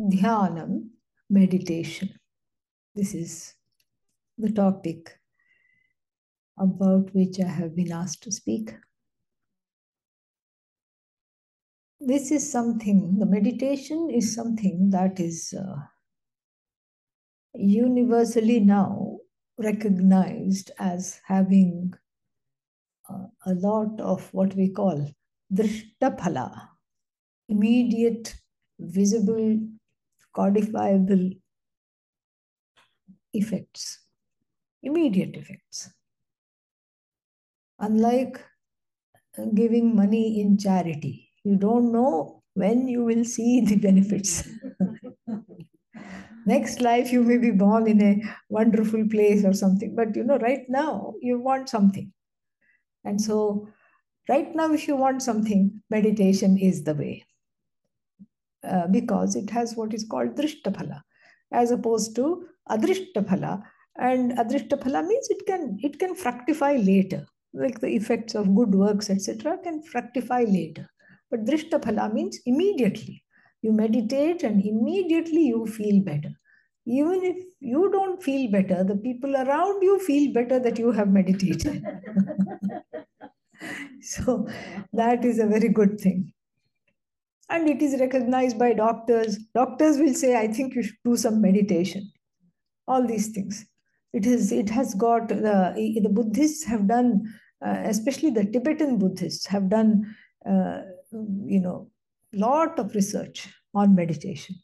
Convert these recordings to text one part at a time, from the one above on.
Dhyanam, meditation. This is the topic about which I have been asked to speak. This is something, the meditation is something that is uh, universally now recognized as having uh, a lot of what we call drishtaphala, immediate, visible, codifiable effects, immediate effects. Unlike uh, giving money in charity, you don't know when you will see the benefits. Next life, you may be born in a wonderful place or something, but you know, right now, you want something. And so, right now, if you want something, meditation is the way. Uh, because it has what is called drishtaphala, as opposed to adrishtaphala. And adrishtaphala means it can it can fructify later, like the effects of good works, etc., can fructify later. But drishtaphala means immediately. You meditate and immediately you feel better. Even if you don't feel better, the people around you feel better that you have meditated. so that is a very good thing. And it is recognized by doctors. Doctors will say, I think you should do some meditation. All these things. It is. It has got the the Buddhists have done, uh, especially the Tibetan Buddhists have done, uh, you know, lot of research on meditation.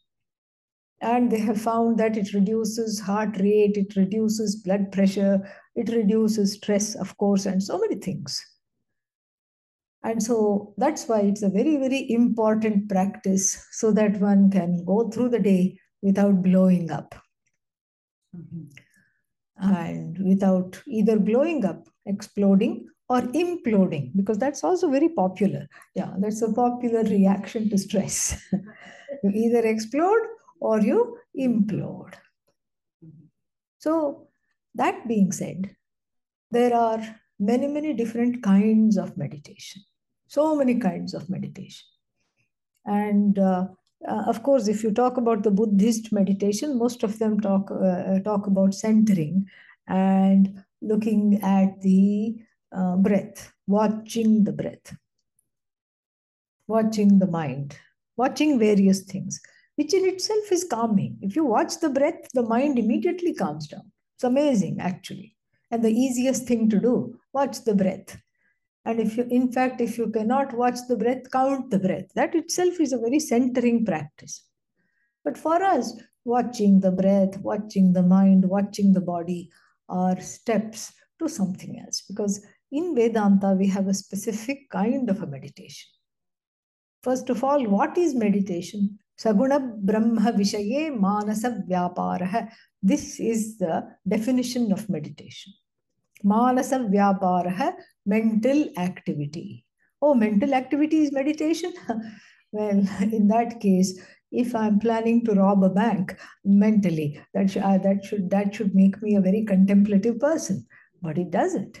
And they have found that it reduces heart rate, it reduces blood pressure, it reduces stress, of course, and so many things. And so that's why it's a very, very important practice so that one can go through the day without blowing up. Mm-hmm. And without either blowing up, exploding, or imploding, because that's also very popular. Yeah, that's a popular reaction to stress. you either explode or you implode. So, that being said, there are many, many different kinds of meditation, so many kinds of meditation. And uh, uh, of course, if you talk about the Buddhist meditation, most of them talk, uh, talk about centering and looking at the uh, breath, watching the breath, watching the mind, watching various things, which in itself is calming. If you watch the breath, the mind immediately calms down. It's amazing, actually. And the easiest thing to do, watch the breath. And if you, in fact, if you cannot watch the breath, count the breath. That itself is a very centering practice. But for us, watching the breath, watching the mind, watching the body are steps to something else. Because in Vedanta, we have a specific kind of a meditation. First of all, what is meditation? Saguna Brahma Vishaye Manasa Vyaparaha. This is the definition of meditation. Manasa Vyaparaha, mental activity. Oh, mental activity is meditation? well, in that case, if I'm planning to rob a bank mentally, that, sh- uh, that, should, that should make me a very contemplative person. But it doesn't.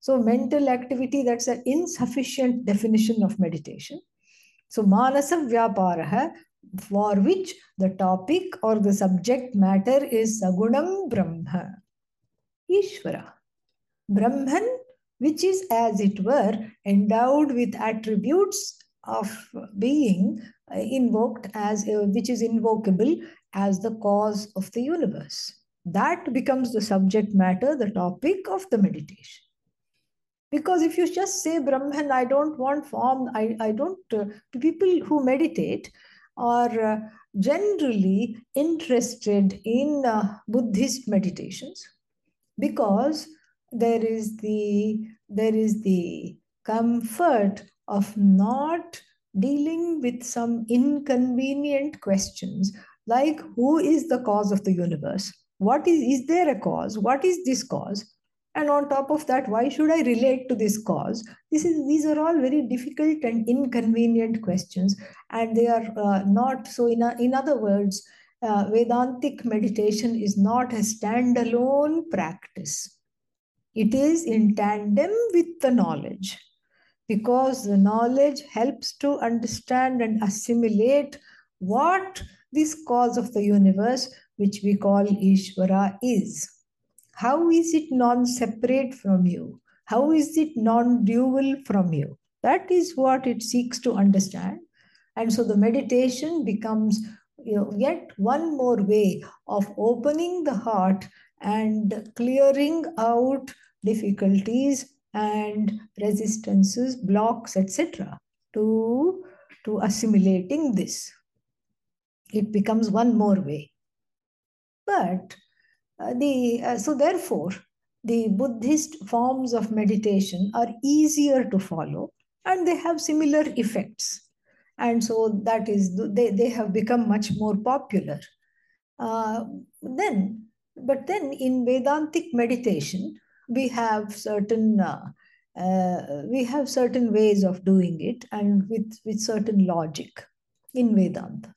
So mental activity, that's an insufficient definition of meditation. So Manasa Vyaparaha, for which the topic or the subject matter is Sagunam Brahma, Ishvara. Brahman, which is as it were endowed with attributes of being invoked as, uh, which is invocable as the cause of the universe. That becomes the subject matter, the topic of the meditation. Because if you just say Brahman, I don't want form, I, I don't, uh, people who meditate are uh, generally interested in uh, Buddhist meditations because there is the there is the comfort of not dealing with some inconvenient questions like who is the cause of the universe? What is is there a cause? What is this cause? And on top of that why should i relate to this cause? This is these are all very difficult and inconvenient questions and they are uh, not so in, a, in other words uh, vedantic meditation is not a standalone practice it is in tandem with the knowledge because the knowledge helps to understand and assimilate what this cause of the universe, which we call Ishvara, is. How is it non separate from you? How is it non dual from you? That is what it seeks to understand. And so the meditation becomes you know, yet one more way of opening the heart and clearing out difficulties and resistances, blocks, etc., to, to assimilating this. It becomes one more way. But uh, the uh, so therefore, the Buddhist forms of meditation are easier to follow and they have similar effects. And so that is, they, they have become much more popular. Uh, then, but then in Vedantic meditation, we have certain uh, uh, we have certain ways of doing it and with, with certain logic in Vedanta.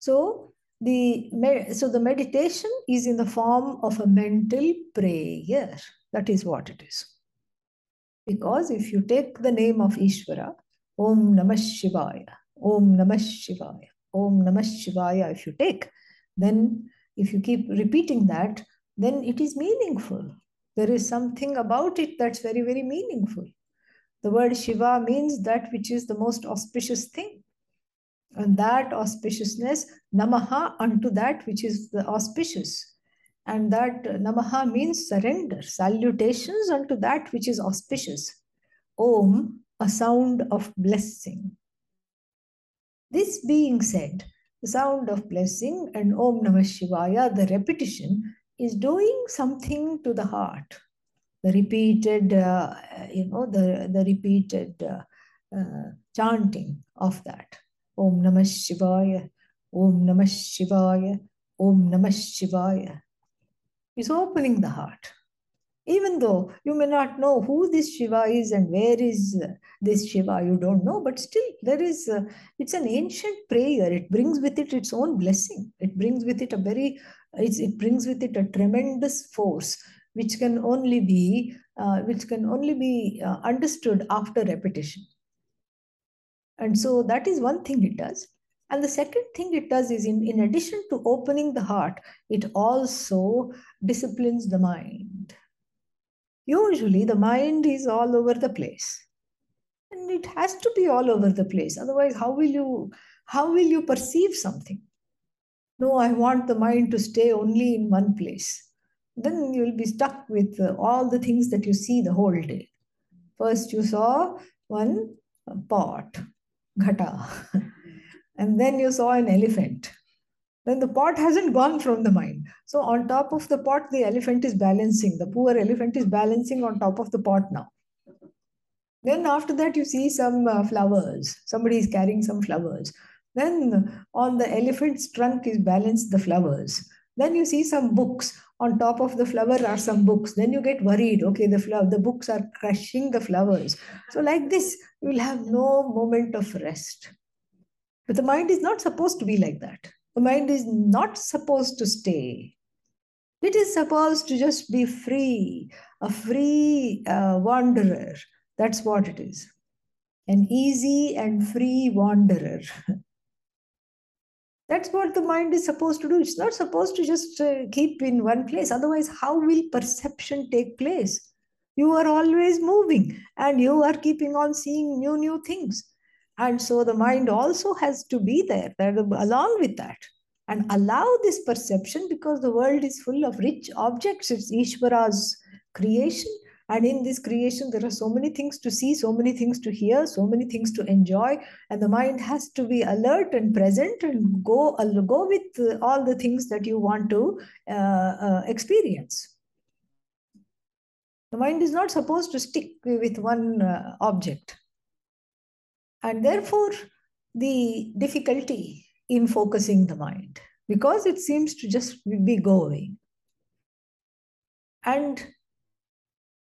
So the so the meditation is in the form of a mental prayer. That is what it is. Because if you take the name of Ishvara, Om Namah Shivaya, Om Namah Shivaya, Om Namah Shivaya, if you take, then if you keep repeating that, then it is meaningful. There is something about it that's very, very meaningful. The word Shiva means that which is the most auspicious thing. And that auspiciousness, namaha unto that which is the auspicious. And that namaha means surrender, salutations unto that which is auspicious. Om, a sound of blessing. This being said, the sound of blessing and Om Namah Shivaya, the repetition, is doing something to the heart. The repeated, uh, you know, the, the repeated uh, uh, chanting of that. Om Namah Shivaya, Om Namah Shivaya, Om Namah Shivaya. Is opening the heart. Even though you may not know who this Shiva is and where is this Shiva, you don't know, but still there is, it's an ancient prayer. It brings with it its own blessing. It brings with it a very it's, it brings with it a tremendous force which can only be uh, which can only be uh, understood after repetition. And so that is one thing it does. And the second thing it does is in, in addition to opening the heart it also disciplines the mind. Usually the mind is all over the place. And it has to be all over the place. Otherwise how will you how will you perceive something no, I want the mind to stay only in one place. Then you will be stuck with uh, all the things that you see the whole day. First, you saw one pot, ghata, and then you saw an elephant. Then the pot hasn't gone from the mind. So, on top of the pot, the elephant is balancing. The poor elephant is balancing on top of the pot now. Then, after that, you see some uh, flowers. Somebody is carrying some flowers. Then on the elephant's trunk is balanced the flowers. Then you see some books. On top of the flower are some books. Then you get worried. Okay, the flower, the books are crushing the flowers. So like this, you will have no moment of rest. But the mind is not supposed to be like that. The mind is not supposed to stay. It is supposed to just be free, a free uh, wanderer. That's what it is. An easy and free wanderer. That's what the mind is supposed to do. It's not supposed to just uh, keep in one place. Otherwise, how will perception take place? You are always moving and you are keeping on seeing new, new things. And so the mind also has to be there, there along with that and allow this perception because the world is full of rich objects. It's Ishvara's creation and in this creation, there are so many things to see, so many things to hear, so many things to enjoy. And the mind has to be alert and present and go, go with all the things that you want to uh, uh, experience. The mind is not supposed to stick with one uh, object. And therefore, the difficulty in focusing the mind because it seems to just be going. And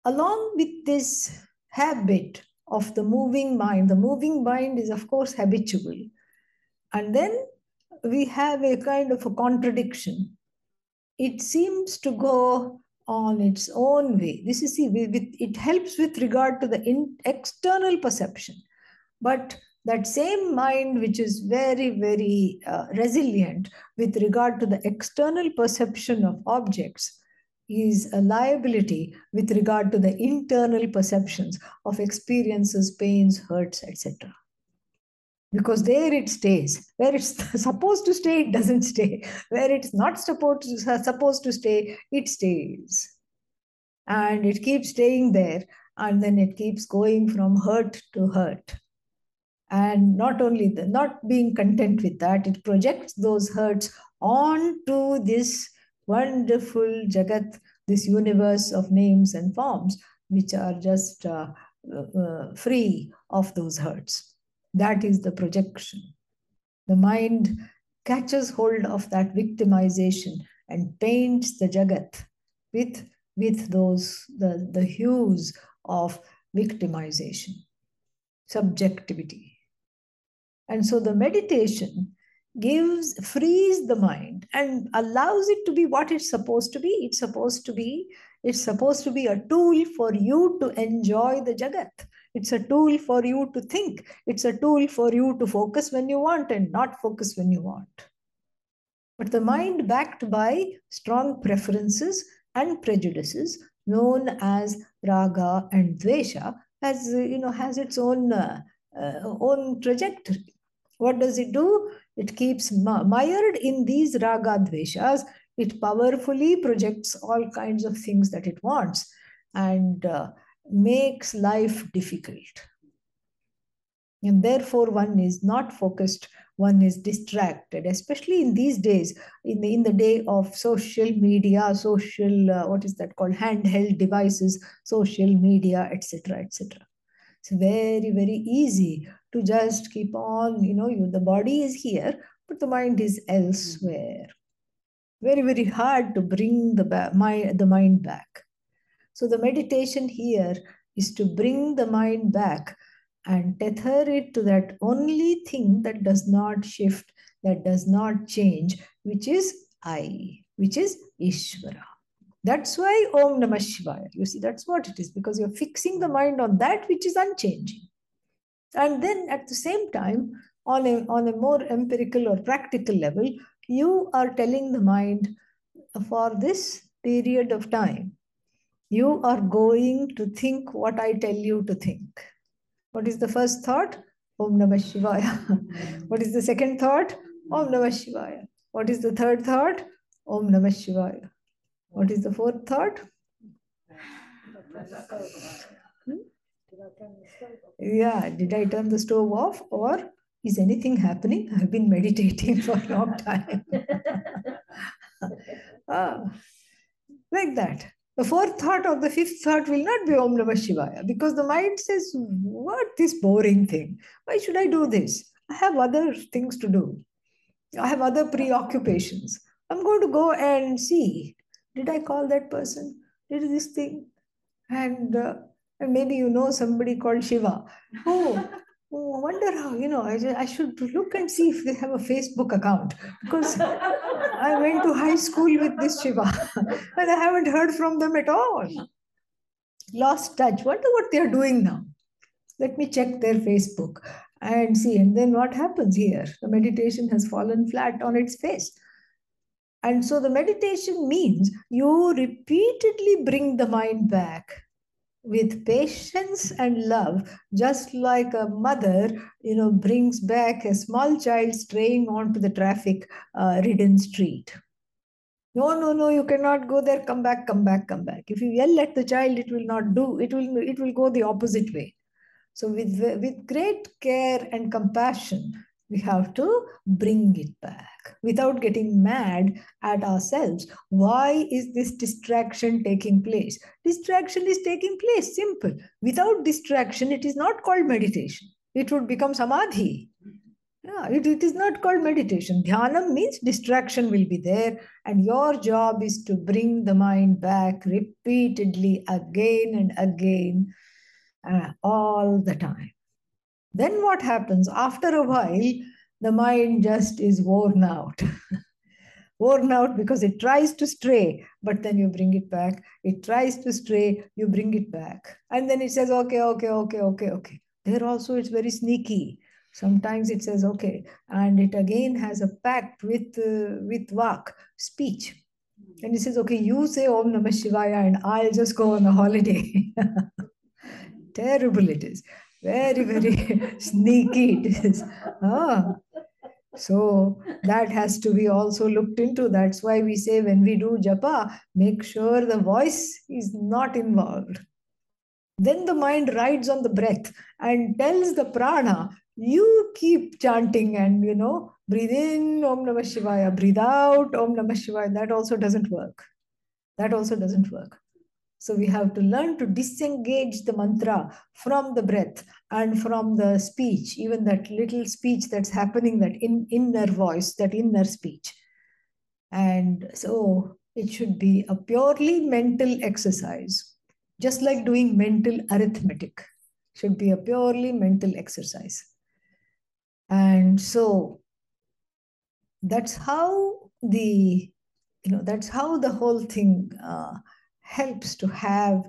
along with this habit of the moving mind, the moving mind is, of course, habitual. And then we have a kind of a contradiction. It seems to go on its own way. This is, see, it helps with regard to the external perception. But that same mind which is very, very uh, resilient with regard to the external perception of objects is a liability with regard to the internal perceptions of experiences, pains, hurts, etc. Because there it stays. Where it's supposed to stay, it doesn't stay. Where it's not supposed to, supposed to stay, it stays. And it keeps staying there. And then it keeps going from hurt to hurt and not only the, not being content with that it projects those hurts onto this wonderful jagat this universe of names and forms which are just uh, uh, free of those hurts. That is the projection. The mind catches hold of that victimization and paints the jagat with with those the, the hues of victimization subjectivity. And so the meditation gives, frees the mind and allows it to be what it's supposed to be. It's supposed to be, it's supposed to be a tool for you to enjoy the Jagat. It's a tool for you to think. It's a tool for you to focus when you want and not focus when you want. But the mind backed by strong preferences and prejudices known as raga and dvesha has, you know, has its own, uh, uh, own trajectory. What does it do? It keeps mired in these raga dveshas. It powerfully projects all kinds of things that it wants and uh, makes life difficult. And therefore, one is not focused, one is distracted, especially in these days, in the, in the day of social media, social, uh, what is that called, handheld devices, social media, etc., etc. It's very, very easy to just keep on, you know, you, the body is here, but the mind is elsewhere. Very, very hard to bring the, my, the mind back. So the meditation here is to bring the mind back and tether it to that only thing that does not shift, that does not change, which is I, which is Ishvara. That's why Om Namah Shivaya. You see, that's what it is, because you're fixing the mind on that which is unchanging. And then at the same time, on a, on a more empirical or practical level, you are telling the mind for this period of time, you are going to think what I tell you to think. What is the first thought? Om Namah Shivaya. what is the second thought? Om Namah Shivaya. What is the third thought? Om Namah Shivaya. What is the fourth thought? Hmm? Yeah, did I turn the stove off or is anything happening? I've been meditating for a long time. ah, like that. The fourth thought or the fifth thought will not be Om Namah Shivaya because the mind says, What this boring thing? Why should I do this? I have other things to do. I have other preoccupations. I'm going to go and see. Did I call that person? Did this thing? And uh, and maybe you know somebody called Shiva. Oh, oh I wonder how, you know, I, I should look and see if they have a Facebook account because I went to high school with this Shiva and I haven't heard from them at all. Lost touch. Wonder what they're doing now. Let me check their Facebook and see. And then what happens here? The meditation has fallen flat on its face. And so the meditation means you repeatedly bring the mind back with patience and love, just like a mother, you know, brings back a small child straying onto the traffic uh, ridden street. No, no, no, you cannot go there. Come back, come back, come back. If you yell at the child, it will not do. It will, it will go the opposite way. So with, with great care and compassion, we have to bring it back without getting mad at ourselves. Why is this distraction taking place? Distraction is taking place, simple. Without distraction, it is not called meditation. It would become samadhi. Yeah, it, it is not called meditation. Dhyanam means distraction will be there, and your job is to bring the mind back repeatedly again and again, uh, all the time. Then what happens? After a while, the mind just is worn out. worn out because it tries to stray, but then you bring it back. It tries to stray, you bring it back. And then it says, okay, okay, okay, okay, okay. There also it's very sneaky. Sometimes it says, okay, and it again has a pact with, uh, with Vak, speech. And it says, okay, you say Om Namah Shivaya and I'll just go on a holiday. Terrible it is. Very, very sneaky it is. Ah. So that has to be also looked into. That's why we say when we do japa, make sure the voice is not involved. Then the mind rides on the breath and tells the prana, you keep chanting and, you know, breathe in Om Namah Shivaya, breathe out Om Namah Shivaya. That also doesn't work. That also doesn't work. So we have to learn to disengage the mantra from the breath and from the speech, even that little speech that's happening, that in, inner voice, that inner speech. And so it should be a purely mental exercise, just like doing mental arithmetic, should be a purely mental exercise. And so that's how the, you know, that's how the whole thing uh, helps to have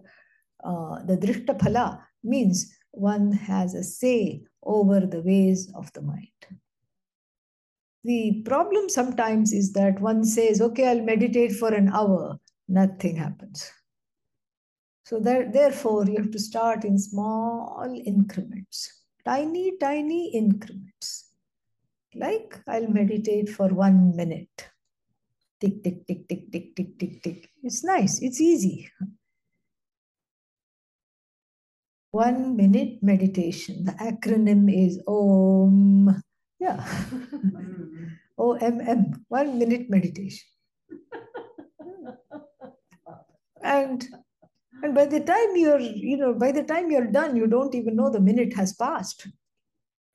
uh, the drishta phala means one has a say over the ways of the mind. The problem sometimes is that one says, okay, I'll meditate for an hour, nothing happens. So therefore, you have to start in small increments, tiny, tiny increments. Like I'll meditate for one minute tick, tick, tick, tick, tick, tick, tick, tick. It's nice. It's easy. One minute meditation. The acronym is OM. Yeah. OMM. One minute meditation. and and by the time you're, you know, by the time you're done, you don't even know the minute has passed.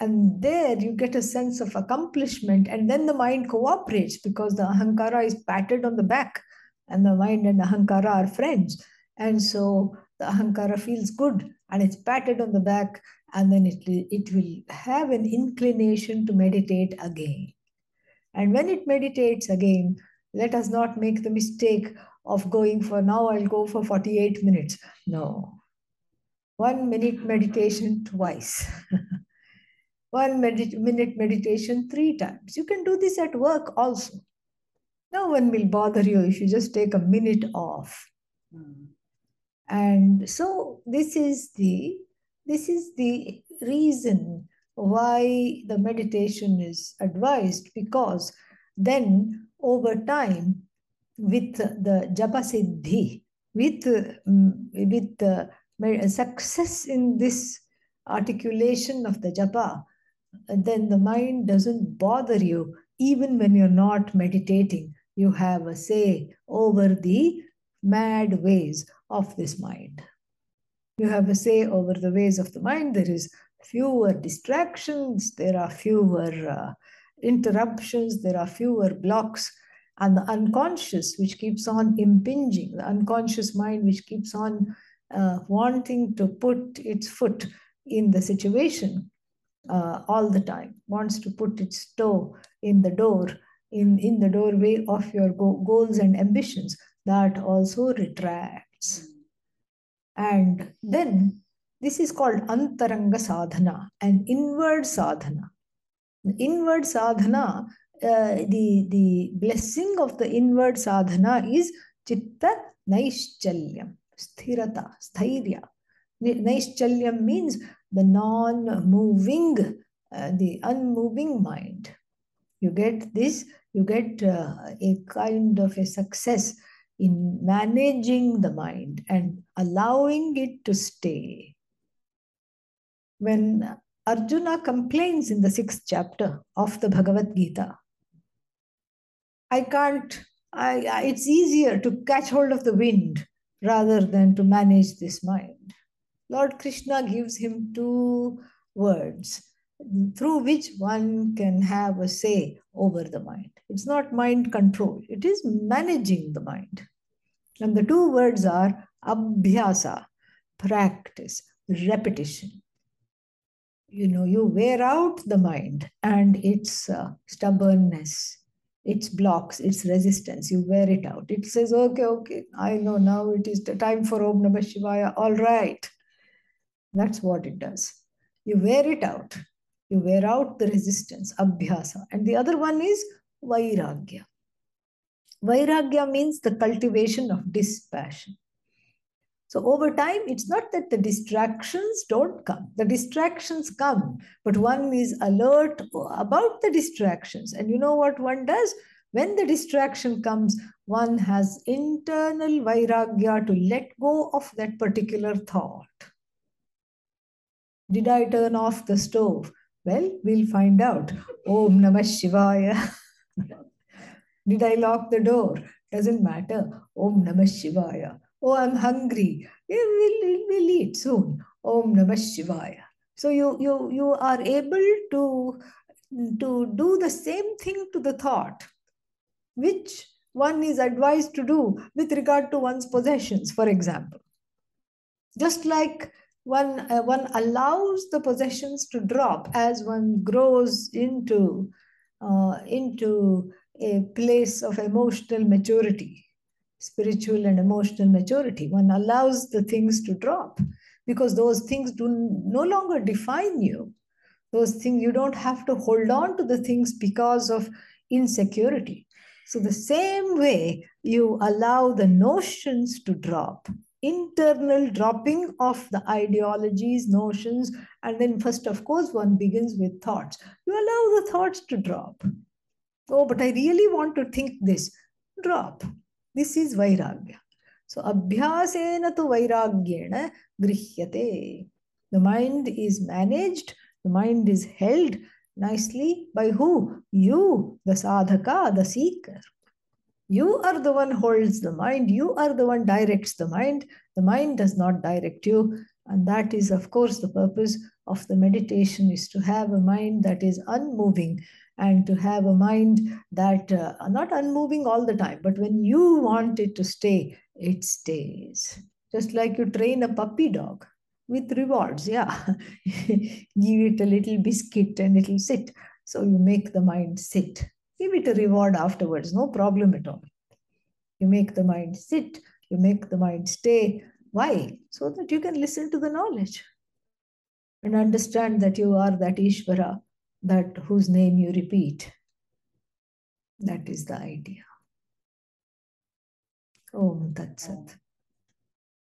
And there you get a sense of accomplishment. And then the mind cooperates because the ahankara is patted on the back and the mind and the ahankara are friends. And so the ahankara feels good and it's patted on the back and then it, it will have an inclination to meditate again. And when it meditates again, let us not make the mistake of going for now I'll go for 48 minutes. No. One minute meditation twice. one minute meditation three times. You can do this at work also. No one will bother you if you just take a minute off. Mm. And so this is the this is the reason why the meditation is advised because then over time with the japa siddhi with um, with the success in this articulation of the japa then the mind doesn't bother you even when you're not meditating. You have a say over the mad ways of this mind. You have a say over the ways of the mind. There is fewer distractions, there are fewer uh, interruptions, there are fewer blocks. And the unconscious, which keeps on impinging, the unconscious mind, which keeps on uh, wanting to put its foot in the situation, uh, all the time, wants to put its toe in the door, in, in the doorway of your go goals and ambitions, that also retracts. And then this is called antaranga sadhana, an inward sadhana. The inward sadhana, uh, the, the blessing of the inward sadhana is chitta naischalyam, sthirata, sthairya. Naischalyam means the non-moving, uh, the unmoving mind. You get this, you get uh, a kind of a success in managing the mind and allowing it to stay. When Arjuna complains in the sixth chapter of the Bhagavad Gita, I can't, I, it's easier to catch hold of the wind rather than to manage this mind. Lord Krishna gives him two words through which one can have a say over the mind. It's not mind control, it is managing the mind. And the two words are abhyasa, practice, repetition. You know, you wear out the mind and its uh, stubbornness, its blocks, its resistance. You wear it out. It says, okay, okay, I know now it is the time for Om Namah Shivaya. All right. That's what it does. You wear it out. You wear out the resistance, abhyasa. And the other one is vairagya. Vairagya means the cultivation of dispassion. So over time, it's not that the distractions don't come. The distractions come, but one is alert about the distractions. And you know what one does? When the distraction comes, one has internal vairagya to let go of that particular thought. Did I turn off the stove? Well, we'll find out. Om Namah Shivaya. Did I lock the door? Doesn't matter. Om Namah Shivaya. Oh, I'm hungry. We'll, we'll eat soon. Om Namah Shivaya. So you, you, you are able to, to do the same thing to the thought, which one is advised to do with regard to one's possessions, for example. Just like one, uh, one allows the possessions to drop as one grows into, uh, into a place of emotional maturity spiritual and emotional maturity. One allows the things to drop because those things do no longer define you. Those things, you don't have to hold on to the things because of insecurity. So, the same way you allow the notions to drop, internal dropping of the ideologies, notions, and then, first, of course, one begins with thoughts. You allow the thoughts to drop. Oh, but I really want to think this. Drop. This is Vairagya. So Abhyasena tu Vairagyena Grihyate. The mind is managed, the mind is held nicely by who? You, the sadhaka, the seeker. You are the one holds the mind. You are the one directs the mind. The mind does not direct you. And that is, of course, the purpose of the meditation is to have a mind that is unmoving, and to have a mind that uh, not unmoving all the time, but when you want it to stay, it stays. Just like you train a puppy dog with rewards, yeah. Give it a little biscuit and it'll sit. So you make the mind sit. Give it a reward afterwards, no problem at all. You make the mind sit, you make the mind stay. Why? So that you can listen to the knowledge and understand that you are that Ishvara that whose name you repeat. That is the idea. Om Tat Sat.